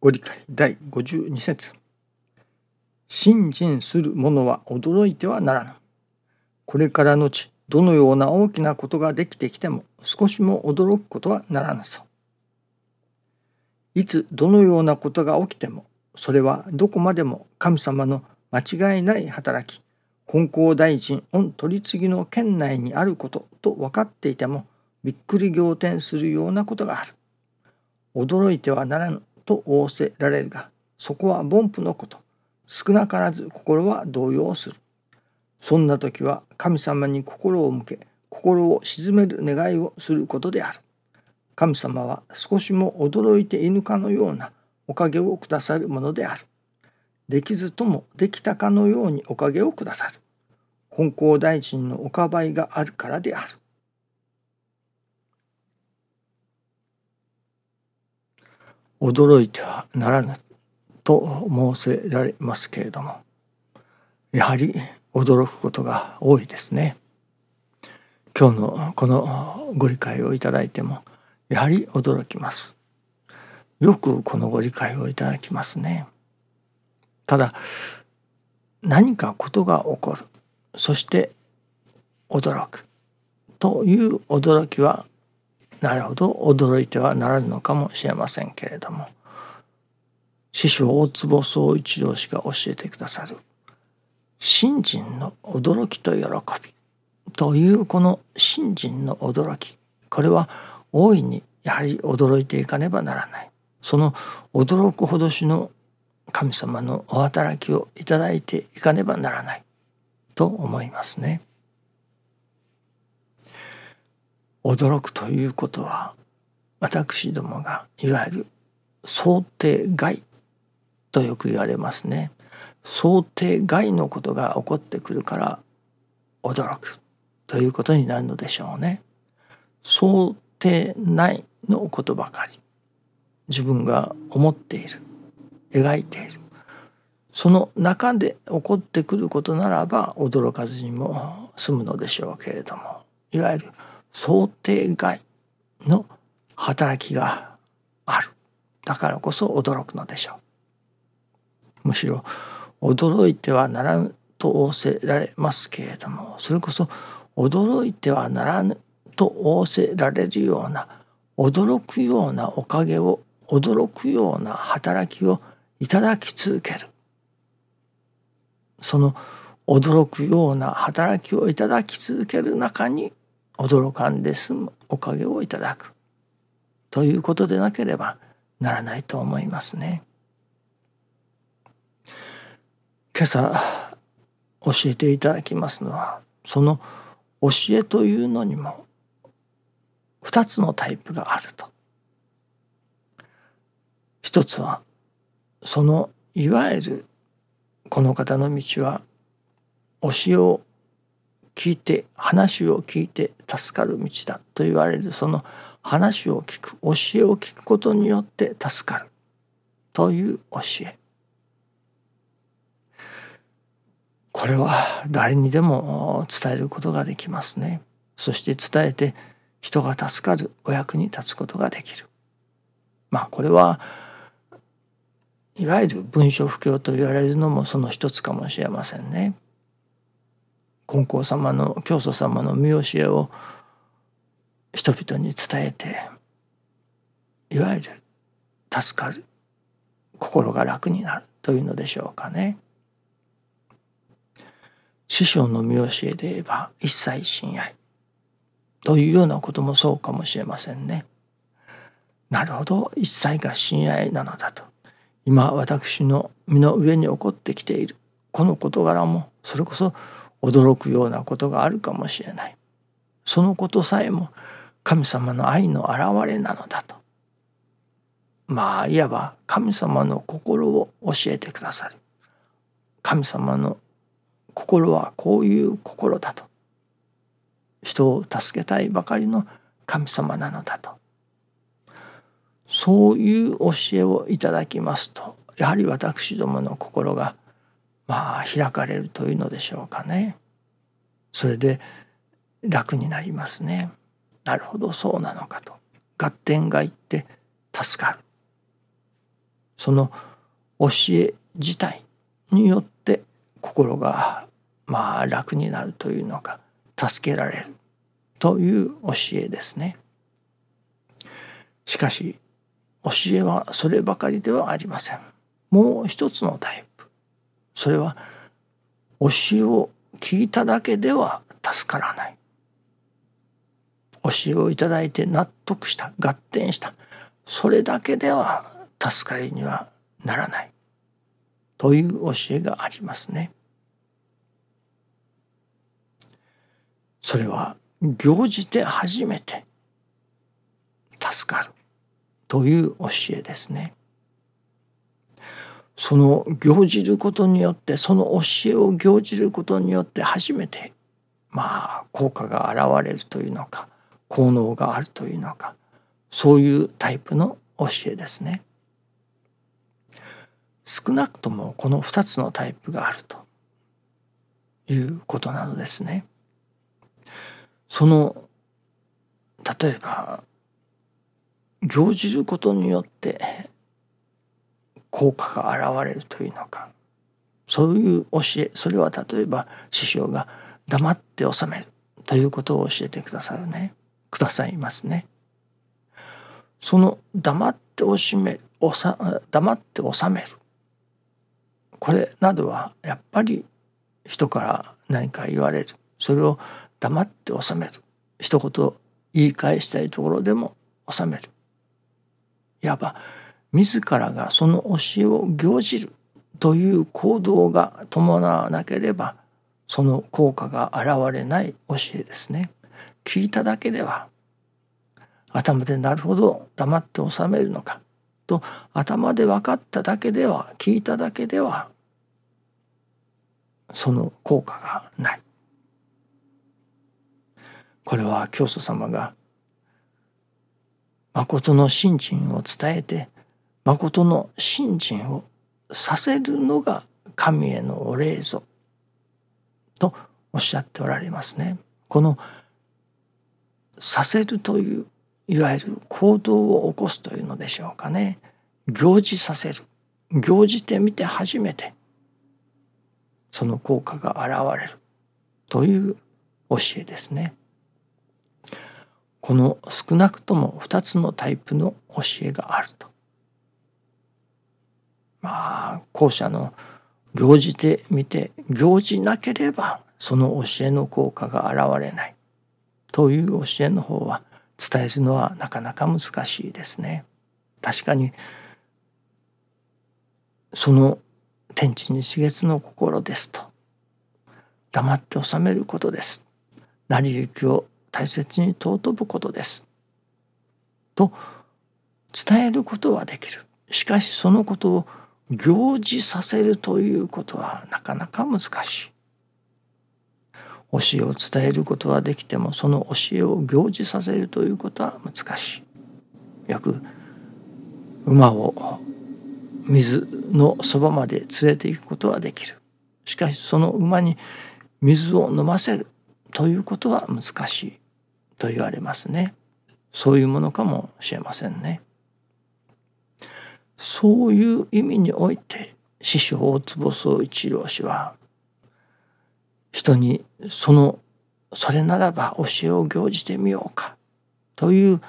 ご理解第52節信心する者は驚いてはならぬ。これからのち、どのような大きなことができてきても少しも驚くことはならぬそう。いつどのようなことが起きても、それはどこまでも神様の間違いない働き、金光大臣御取り次ぎの県内にあることと分かっていても、びっくり仰天するようなことがある。驚いてはならぬと仰せられるが、そこは凡夫のこと。少なからず心は動揺する。そんな時は神様に心を向け、心を鎮める願いをすることである。神様は少しも驚いていぬかのようなおかげをくださるものである。できずともできたかのようにおかげをくださる。本校大臣のおかばいがあるからである。驚いてはならぬと申せられますけれどもやはり驚くことが多いですね。今日のこのご理解をいただいてもやはり驚きます。よくこのご理解をいただきますね。ただ何かことが起こるそして驚くという驚きはなるほど。驚いてはならぬのかもしれませんけれども。師匠大坪宗一郎氏が教えてくださる。信心の驚きと喜び。というこの信心の驚き。これは大いにやはり驚いていかねばならない。その驚くほどしの神様のお働きをいただいていかねばならない。と思いますね。驚くということは私どもがいわゆる想定外とよく言われますね。想定外のことが起こってくるから驚くということになるのでしょうね。想定内のことばかり自分が思っている描いているその中で起こってくることならば驚かずにも済むのでしょうけれどもいわゆる想定外の働きがある。だからこそ驚くのでしょう。むしろ驚いてはならぬと仰せられますけれどもそれこそ驚いてはならぬと仰せられるような驚くようなおかげを驚くような働きをいただき続ける。その驚くような働きをいただき続ける中に驚かんで済むおかげをいただくということでなければならないと思いますね。今朝教えていただきますのはその教えというのにも2つのタイプがあると。一つはそのいわゆるこの方の道は教えを聞いて話を聞いて助かる道だと言われるその話を聞く教えを聞くことによって助かるという教え。これは誰にでも伝えることができますね。そして伝えて人が助かるお役に立つことができる。まあこれはいわゆる文書不況と言われるのもその一つかもしれませんね。金光様の教祖様の見教えを人々に伝えていわゆる助かる心が楽になるというのでしょうかね。師匠の見教えで言えば一切親愛というようなこともそうかもしれませんね。なるほど一切が親愛なのだと今私の身の上に起こってきているこの事柄もそれこそ驚くようなことがあるかもしれない。そのことさえも神様の愛の表れなのだと。まあいわば神様の心を教えてくださる。神様の心はこういう心だと。人を助けたいばかりの神様なのだと。そういう教えをいただきますとやはり私どもの心がまあ開かれるというのでしょうかね。それで楽になりますね。なるほどそうなのかと。合点がいって助かる。その教え自体によって心がまあ楽になるというのか助けられるという教えですね。しかし教えはそればかりではありません。もう一つのタイプそれは教えを聞いただけでは助からない教えをいただいて納得した合点したそれだけでは助かりにはならないという教えがありますね。それは行じて初めて助かるという教えですね。その行じることによってその教えを行じることによって初めてまあ効果が現れるというのか効能があるというのかそういうタイプの教えですね。少なくともこの2つのタイプがあるということなのですね。その例えば行じることによって効果が現れるというのか。そういう教えそれは例えば師匠が黙って収めるということを教えてくださるね。くださいますね。その黙っておしめおさ黙って収める。これなどはやっぱり人から何か言われる。それを黙って収める。一言言い返したいところでも収める。いわば自らがその教えを行じるという行動が伴わなければその効果が現れない教えですね。聞いただけでは頭でなるほど黙って収めるのかと頭で分かっただけでは聞いただけではその効果がない。これは教祖様が誠の信心を伝えて誠の信心をさせるのが神へのお礼ぞとおっしゃっておられますね。このさせるといういわゆる行動を起こすというのでしょうかね行事させる行じてみて初めてその効果が現れるという教えですね。この少なくとも2つのタイプの教えがあると。まあ後者の行じてみて行じなければその教えの効果が現れないという教えの方は伝えるのはなかなか難しいですね。確かにその天地に刺激の心ですと黙って収めることです。成り行きを大切に尊ぶことです。と伝えることはできる。しかしそのことを行事させるということはなかなか難しい。教えを伝えることはできてもその教えを行事させるということは難しい。よく馬を水のそばまで連れて行くことはできる。しかしその馬に水を飲ませるということは難しいと言われますね。そういうものかもしれませんね。そういう意味において師匠大坪宗一郎氏は人にそのそれならば教えを行じてみようかという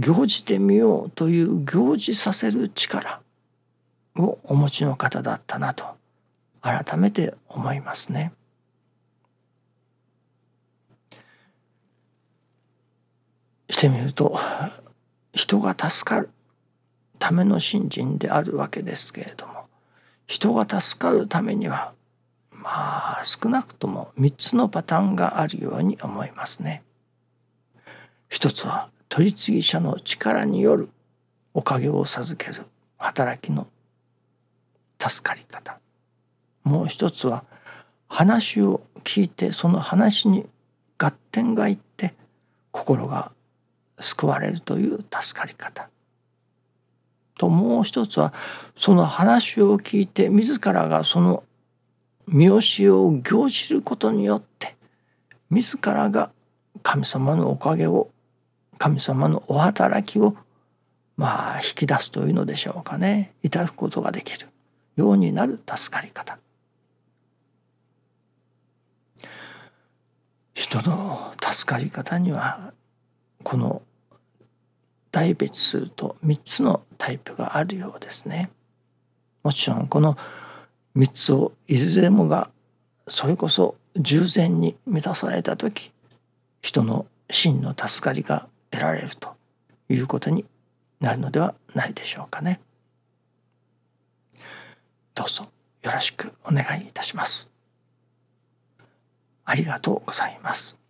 行じてみようという行じさせる力をお持ちの方だったなと改めて思いますね。してみると人が助かるための信心であるわけですけれども人が助かるためにはまあ少なくとも3つのパターンがあるように思いますね。一つは取り次ぎ者の力によるおかげを授ける働きの助かり方もう一つは話を聞いてその話に合点がいって心が救われるという助かり方ともう一つはその話を聞いて自らがその見教えを行じることによって自らが神様のおかげを神様のお働きをまあ引き出すというのでしょうかね。至ることができるようになる助かり方。人の助かり方にはこの大別すると3つのタイプがあるようですね。もちろんこの3つをいずれもがそれこそ従前に満たされた時人の真の助かりが得られるということになるのではないでしょうかね。どうぞよろしくお願いいたします。ありがとうございます。